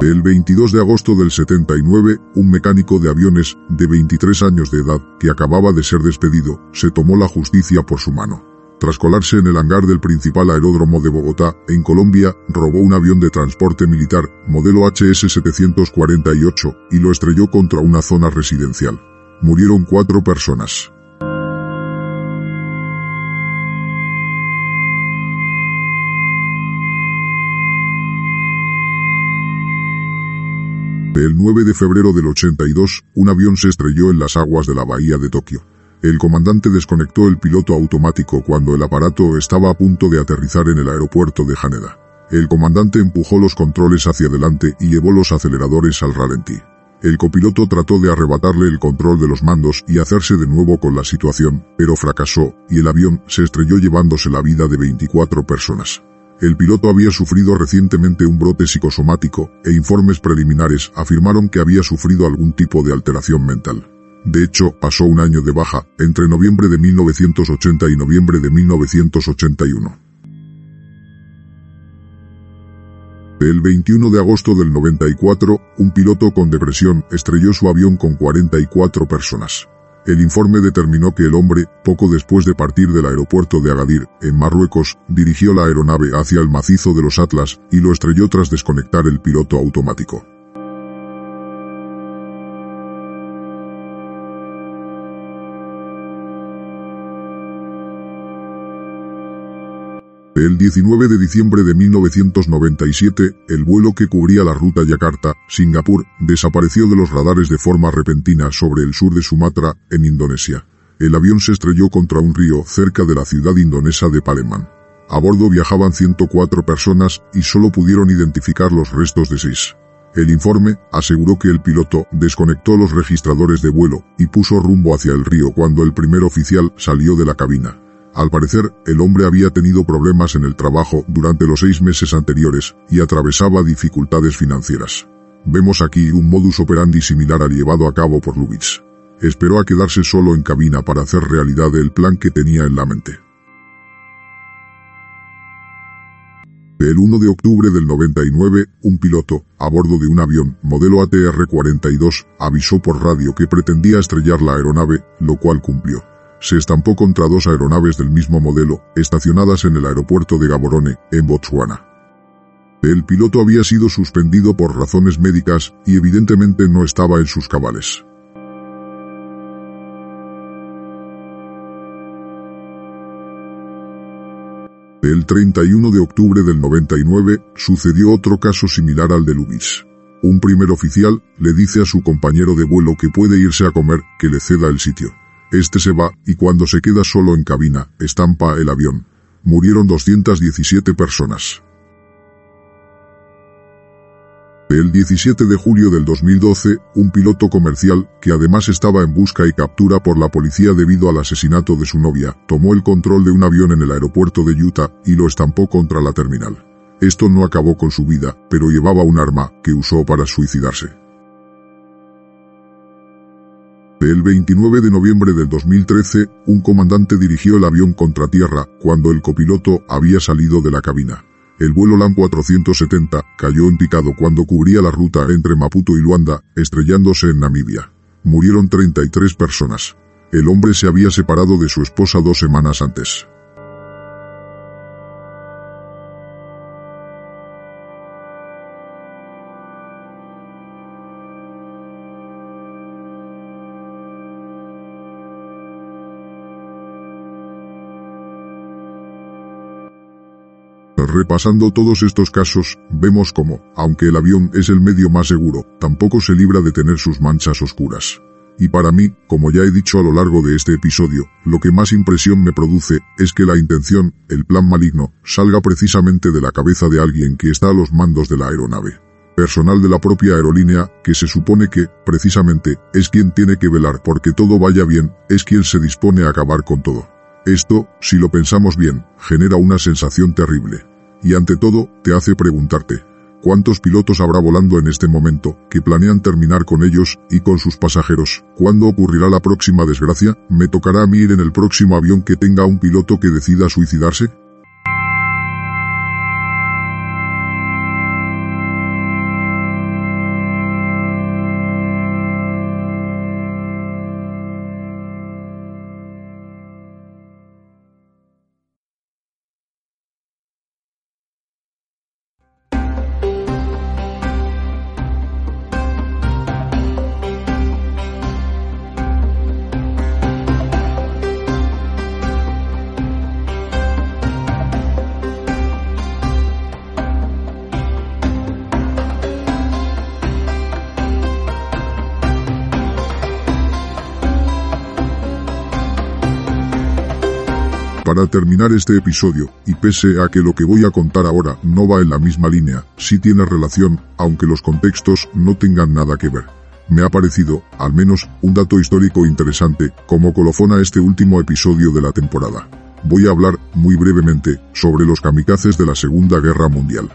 El 22 de agosto del 79, un mecánico de aviones, de 23 años de edad, que acababa de ser despedido, se tomó la justicia por su mano. Tras colarse en el hangar del principal aeródromo de Bogotá, en Colombia, robó un avión de transporte militar, modelo HS-748, y lo estrelló contra una zona residencial. Murieron cuatro personas. El 9 de febrero del 82, un avión se estrelló en las aguas de la bahía de Tokio. El comandante desconectó el piloto automático cuando el aparato estaba a punto de aterrizar en el aeropuerto de Haneda. El comandante empujó los controles hacia adelante y llevó los aceleradores al ralentí. El copiloto trató de arrebatarle el control de los mandos y hacerse de nuevo con la situación, pero fracasó, y el avión se estrelló llevándose la vida de 24 personas. El piloto había sufrido recientemente un brote psicosomático, e informes preliminares afirmaron que había sufrido algún tipo de alteración mental. De hecho, pasó un año de baja, entre noviembre de 1980 y noviembre de 1981. El 21 de agosto del 94, un piloto con depresión estrelló su avión con 44 personas. El informe determinó que el hombre, poco después de partir del aeropuerto de Agadir, en Marruecos, dirigió la aeronave hacia el macizo de los Atlas y lo estrelló tras desconectar el piloto automático. El 19 de diciembre de 1997, el vuelo que cubría la ruta Yakarta-Singapur desapareció de los radares de forma repentina sobre el sur de Sumatra, en Indonesia. El avión se estrelló contra un río cerca de la ciudad indonesa de Palembang. A bordo viajaban 104 personas y solo pudieron identificar los restos de seis. El informe aseguró que el piloto desconectó los registradores de vuelo y puso rumbo hacia el río cuando el primer oficial salió de la cabina. Al parecer, el hombre había tenido problemas en el trabajo durante los seis meses anteriores y atravesaba dificultades financieras. Vemos aquí un modus operandi similar al llevado a cabo por Lubitsch. Esperó a quedarse solo en cabina para hacer realidad el plan que tenía en la mente. El 1 de octubre del 99, un piloto, a bordo de un avión, modelo ATR-42, avisó por radio que pretendía estrellar la aeronave, lo cual cumplió se estampó contra dos aeronaves del mismo modelo, estacionadas en el aeropuerto de Gaborone, en Botswana. El piloto había sido suspendido por razones médicas y evidentemente no estaba en sus cabales. El 31 de octubre del 99 sucedió otro caso similar al de Lubis. Un primer oficial le dice a su compañero de vuelo que puede irse a comer, que le ceda el sitio. Este se va, y cuando se queda solo en cabina, estampa el avión. Murieron 217 personas. El 17 de julio del 2012, un piloto comercial, que además estaba en busca y captura por la policía debido al asesinato de su novia, tomó el control de un avión en el aeropuerto de Utah y lo estampó contra la terminal. Esto no acabó con su vida, pero llevaba un arma que usó para suicidarse. El 29 de noviembre del 2013, un comandante dirigió el avión contra tierra cuando el copiloto había salido de la cabina. El vuelo LAN 470 cayó en picado cuando cubría la ruta entre Maputo y Luanda, estrellándose en Namibia. Murieron 33 personas. El hombre se había separado de su esposa dos semanas antes. Repasando todos estos casos, vemos cómo, aunque el avión es el medio más seguro, tampoco se libra de tener sus manchas oscuras. Y para mí, como ya he dicho a lo largo de este episodio, lo que más impresión me produce es que la intención, el plan maligno, salga precisamente de la cabeza de alguien que está a los mandos de la aeronave. Personal de la propia aerolínea, que se supone que, precisamente, es quien tiene que velar porque todo vaya bien, es quien se dispone a acabar con todo. Esto, si lo pensamos bien, genera una sensación terrible y ante todo, te hace preguntarte, ¿cuántos pilotos habrá volando en este momento que planean terminar con ellos y con sus pasajeros? ¿Cuándo ocurrirá la próxima desgracia? ¿Me tocará a mí ir en el próximo avión que tenga un piloto que decida suicidarse? Para terminar este episodio, y pese a que lo que voy a contar ahora no va en la misma línea, sí tiene relación, aunque los contextos no tengan nada que ver. Me ha parecido, al menos, un dato histórico interesante, como colofona este último episodio de la temporada. Voy a hablar, muy brevemente, sobre los kamikazes de la Segunda Guerra Mundial.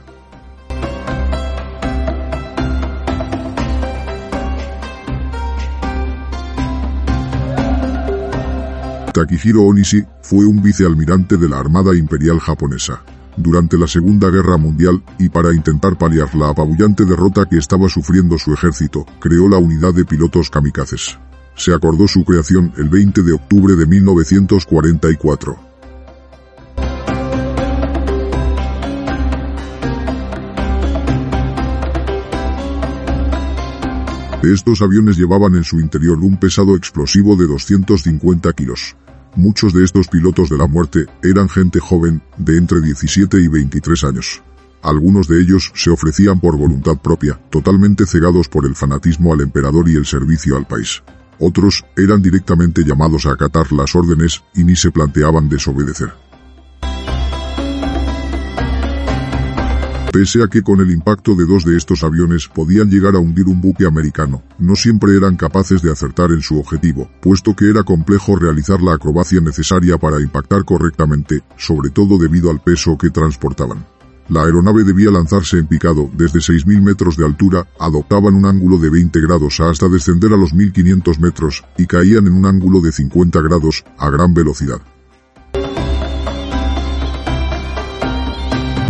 Takihiro Onishi fue un vicealmirante de la Armada Imperial japonesa durante la Segunda Guerra Mundial y para intentar paliar la apabullante derrota que estaba sufriendo su ejército, creó la unidad de pilotos kamikazes. Se acordó su creación el 20 de octubre de 1944. Estos aviones llevaban en su interior un pesado explosivo de 250 kilos. Muchos de estos pilotos de la muerte eran gente joven, de entre 17 y 23 años. Algunos de ellos se ofrecían por voluntad propia, totalmente cegados por el fanatismo al emperador y el servicio al país. Otros eran directamente llamados a acatar las órdenes y ni se planteaban desobedecer. Pese a que con el impacto de dos de estos aviones podían llegar a hundir un buque americano, no siempre eran capaces de acertar en su objetivo, puesto que era complejo realizar la acrobacia necesaria para impactar correctamente, sobre todo debido al peso que transportaban. La aeronave debía lanzarse en picado desde 6.000 metros de altura, adoptaban un ángulo de 20 grados hasta descender a los 1.500 metros, y caían en un ángulo de 50 grados, a gran velocidad.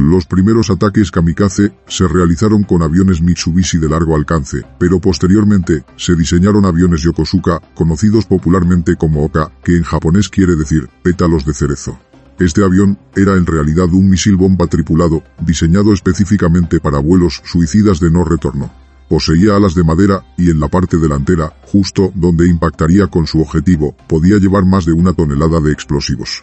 Los primeros ataques kamikaze se realizaron con aviones Mitsubishi de largo alcance, pero posteriormente se diseñaron aviones Yokosuka, conocidos popularmente como Oka, que en japonés quiere decir pétalos de cerezo. Este avión era en realidad un misil bomba tripulado, diseñado específicamente para vuelos suicidas de no retorno. Poseía alas de madera y en la parte delantera, justo donde impactaría con su objetivo, podía llevar más de una tonelada de explosivos.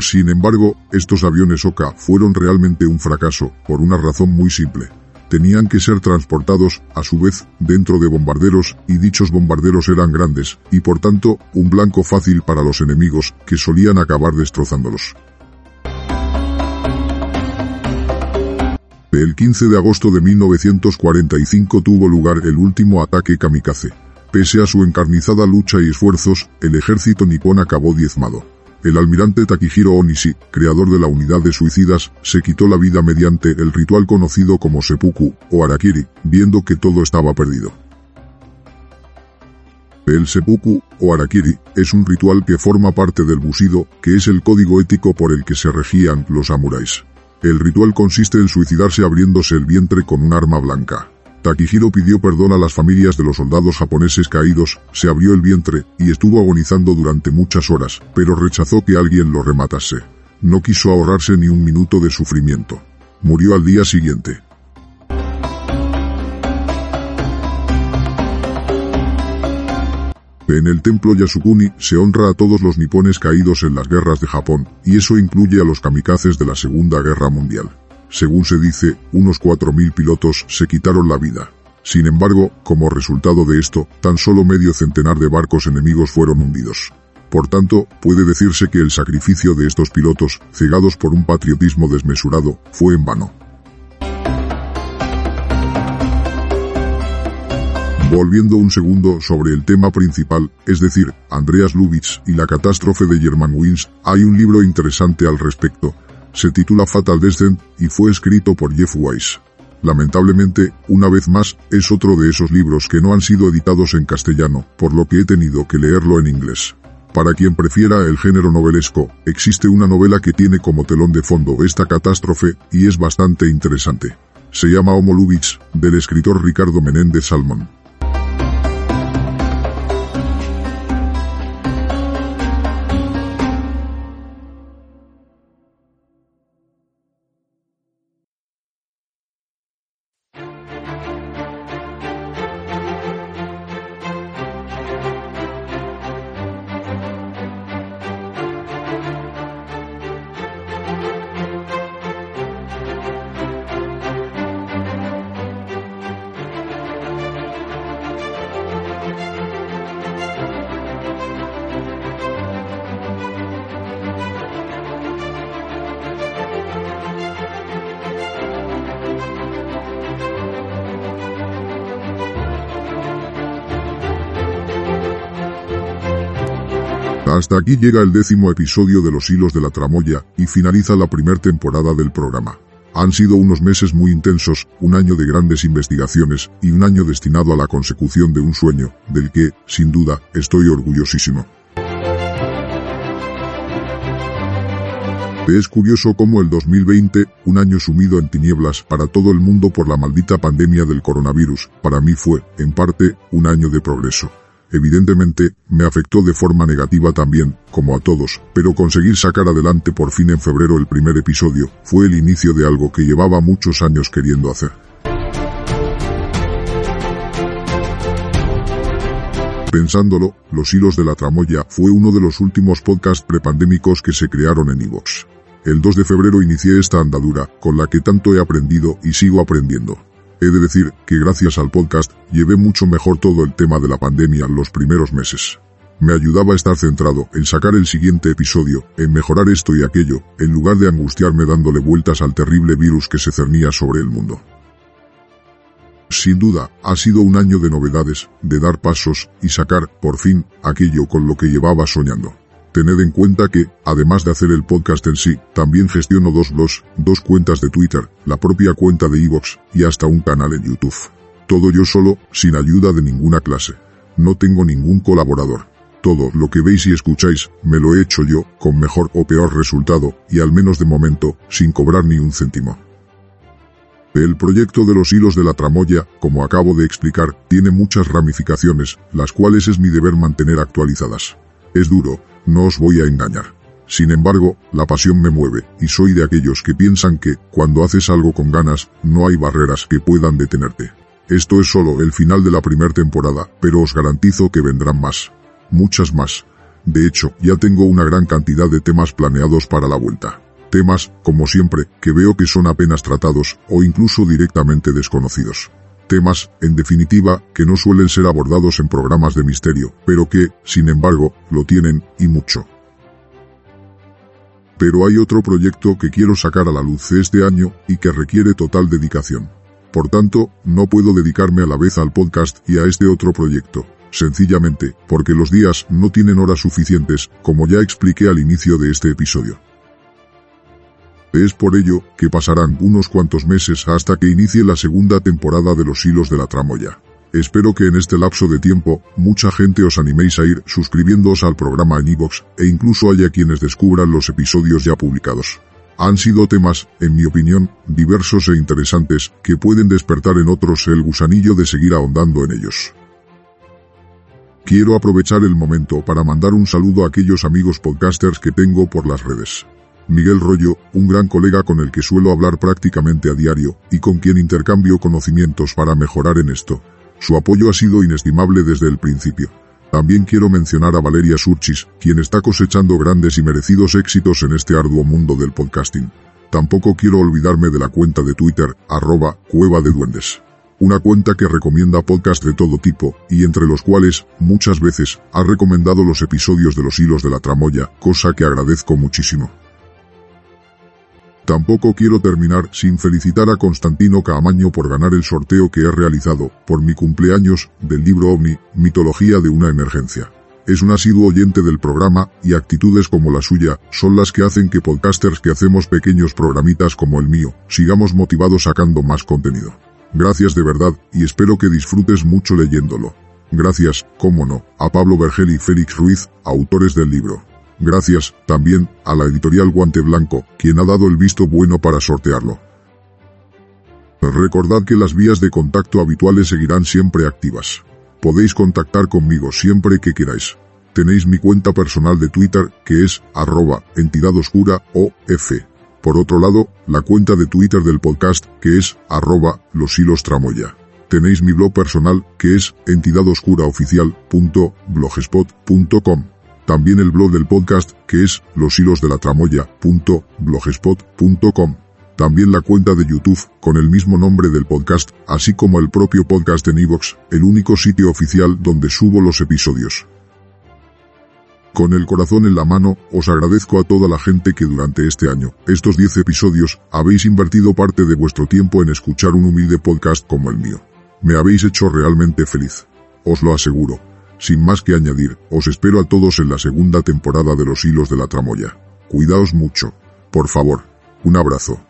Sin embargo, estos aviones Oka fueron realmente un fracaso, por una razón muy simple. Tenían que ser transportados, a su vez, dentro de bombarderos, y dichos bombarderos eran grandes, y por tanto, un blanco fácil para los enemigos, que solían acabar destrozándolos. El 15 de agosto de 1945 tuvo lugar el último ataque kamikaze. Pese a su encarnizada lucha y esfuerzos, el ejército nipón acabó diezmado. El almirante Takihiro Onishi, creador de la unidad de suicidas, se quitó la vida mediante el ritual conocido como seppuku o harakiri, viendo que todo estaba perdido. El seppuku o harakiri es un ritual que forma parte del bushido, que es el código ético por el que se regían los samuráis. El ritual consiste en suicidarse abriéndose el vientre con un arma blanca. Takihiro pidió perdón a las familias de los soldados japoneses caídos, se abrió el vientre, y estuvo agonizando durante muchas horas, pero rechazó que alguien lo rematase. No quiso ahorrarse ni un minuto de sufrimiento. Murió al día siguiente. En el templo Yasukuni se honra a todos los nipones caídos en las guerras de Japón, y eso incluye a los kamikazes de la Segunda Guerra Mundial. Según se dice, unos 4.000 pilotos se quitaron la vida. Sin embargo, como resultado de esto, tan solo medio centenar de barcos enemigos fueron hundidos. Por tanto, puede decirse que el sacrificio de estos pilotos, cegados por un patriotismo desmesurado, fue en vano. Volviendo un segundo sobre el tema principal, es decir, Andreas Lubitsch y la catástrofe de Germanwings, hay un libro interesante al respecto, se titula Fatal Descent y fue escrito por Jeff Weiss. Lamentablemente, una vez más, es otro de esos libros que no han sido editados en castellano, por lo que he tenido que leerlo en inglés. Para quien prefiera el género novelesco, existe una novela que tiene como telón de fondo esta catástrofe y es bastante interesante. Se llama Homo Lubitsch, del escritor Ricardo Menéndez Salmón. Hasta aquí llega el décimo episodio de Los Hilos de la Tramoya y finaliza la primera temporada del programa. Han sido unos meses muy intensos, un año de grandes investigaciones y un año destinado a la consecución de un sueño, del que, sin duda, estoy orgullosísimo. Es curioso cómo el 2020, un año sumido en tinieblas para todo el mundo por la maldita pandemia del coronavirus, para mí fue, en parte, un año de progreso. Evidentemente, me afectó de forma negativa también, como a todos, pero conseguir sacar adelante por fin en febrero el primer episodio fue el inicio de algo que llevaba muchos años queriendo hacer. Pensándolo, Los Hilos de la Tramoya fue uno de los últimos podcasts prepandémicos que se crearon en Evox. El 2 de febrero inicié esta andadura, con la que tanto he aprendido y sigo aprendiendo. He de decir que gracias al podcast llevé mucho mejor todo el tema de la pandemia los primeros meses. Me ayudaba a estar centrado en sacar el siguiente episodio, en mejorar esto y aquello, en lugar de angustiarme dándole vueltas al terrible virus que se cernía sobre el mundo. Sin duda, ha sido un año de novedades, de dar pasos y sacar, por fin, aquello con lo que llevaba soñando. Tened en cuenta que, además de hacer el podcast en sí, también gestiono dos blogs, dos cuentas de Twitter, la propia cuenta de Evox y hasta un canal en YouTube. Todo yo solo, sin ayuda de ninguna clase. No tengo ningún colaborador. Todo lo que veis y escucháis, me lo he hecho yo, con mejor o peor resultado, y al menos de momento, sin cobrar ni un céntimo. El proyecto de los hilos de la tramoya, como acabo de explicar, tiene muchas ramificaciones, las cuales es mi deber mantener actualizadas. Es duro, no os voy a engañar. Sin embargo, la pasión me mueve, y soy de aquellos que piensan que, cuando haces algo con ganas, no hay barreras que puedan detenerte. Esto es solo el final de la primera temporada, pero os garantizo que vendrán más. Muchas más. De hecho, ya tengo una gran cantidad de temas planeados para la vuelta. Temas, como siempre, que veo que son apenas tratados, o incluso directamente desconocidos temas, en definitiva, que no suelen ser abordados en programas de misterio, pero que, sin embargo, lo tienen, y mucho. Pero hay otro proyecto que quiero sacar a la luz este año, y que requiere total dedicación. Por tanto, no puedo dedicarme a la vez al podcast y a este otro proyecto, sencillamente, porque los días no tienen horas suficientes, como ya expliqué al inicio de este episodio. Es por ello que pasarán unos cuantos meses hasta que inicie la segunda temporada de Los Hilos de la Tramoya. Espero que en este lapso de tiempo, mucha gente os animéis a ir suscribiéndoos al programa en iVoox, e incluso haya quienes descubran los episodios ya publicados. Han sido temas, en mi opinión, diversos e interesantes, que pueden despertar en otros el gusanillo de seguir ahondando en ellos. Quiero aprovechar el momento para mandar un saludo a aquellos amigos podcasters que tengo por las redes. Miguel Rollo, un gran colega con el que suelo hablar prácticamente a diario, y con quien intercambio conocimientos para mejorar en esto. Su apoyo ha sido inestimable desde el principio. También quiero mencionar a Valeria Surchis, quien está cosechando grandes y merecidos éxitos en este arduo mundo del podcasting. Tampoco quiero olvidarme de la cuenta de Twitter, arroba Cueva de Duendes. Una cuenta que recomienda podcasts de todo tipo, y entre los cuales, muchas veces, ha recomendado los episodios de los hilos de la tramoya, cosa que agradezco muchísimo. Tampoco quiero terminar sin felicitar a Constantino Caamaño por ganar el sorteo que he realizado, por mi cumpleaños, del libro OVNI, Mitología de una emergencia. Es un asiduo oyente del programa, y actitudes como la suya, son las que hacen que podcasters que hacemos pequeños programitas como el mío, sigamos motivados sacando más contenido. Gracias de verdad, y espero que disfrutes mucho leyéndolo. Gracias, cómo no, a Pablo Vergel y Félix Ruiz, autores del libro. Gracias, también, a la editorial Guante Blanco, quien ha dado el visto bueno para sortearlo. Recordad que las vías de contacto habituales seguirán siempre activas. Podéis contactar conmigo siempre que queráis. Tenéis mi cuenta personal de Twitter, que es arroba entidad oscura o F. Por otro lado, la cuenta de Twitter del podcast, que es arroba los hilos tramoya. Tenéis mi blog personal, que es entidadoscuraoficial.blogspot.com. También el blog del podcast, que es loshilosdelatramoya.blogspot.com. También la cuenta de YouTube, con el mismo nombre del podcast, así como el propio podcast en iVoox, el único sitio oficial donde subo los episodios. Con el corazón en la mano, os agradezco a toda la gente que durante este año, estos 10 episodios, habéis invertido parte de vuestro tiempo en escuchar un humilde podcast como el mío. Me habéis hecho realmente feliz. Os lo aseguro. Sin más que añadir, os espero a todos en la segunda temporada de Los Hilos de la Tramoya. Cuidaos mucho. Por favor. Un abrazo.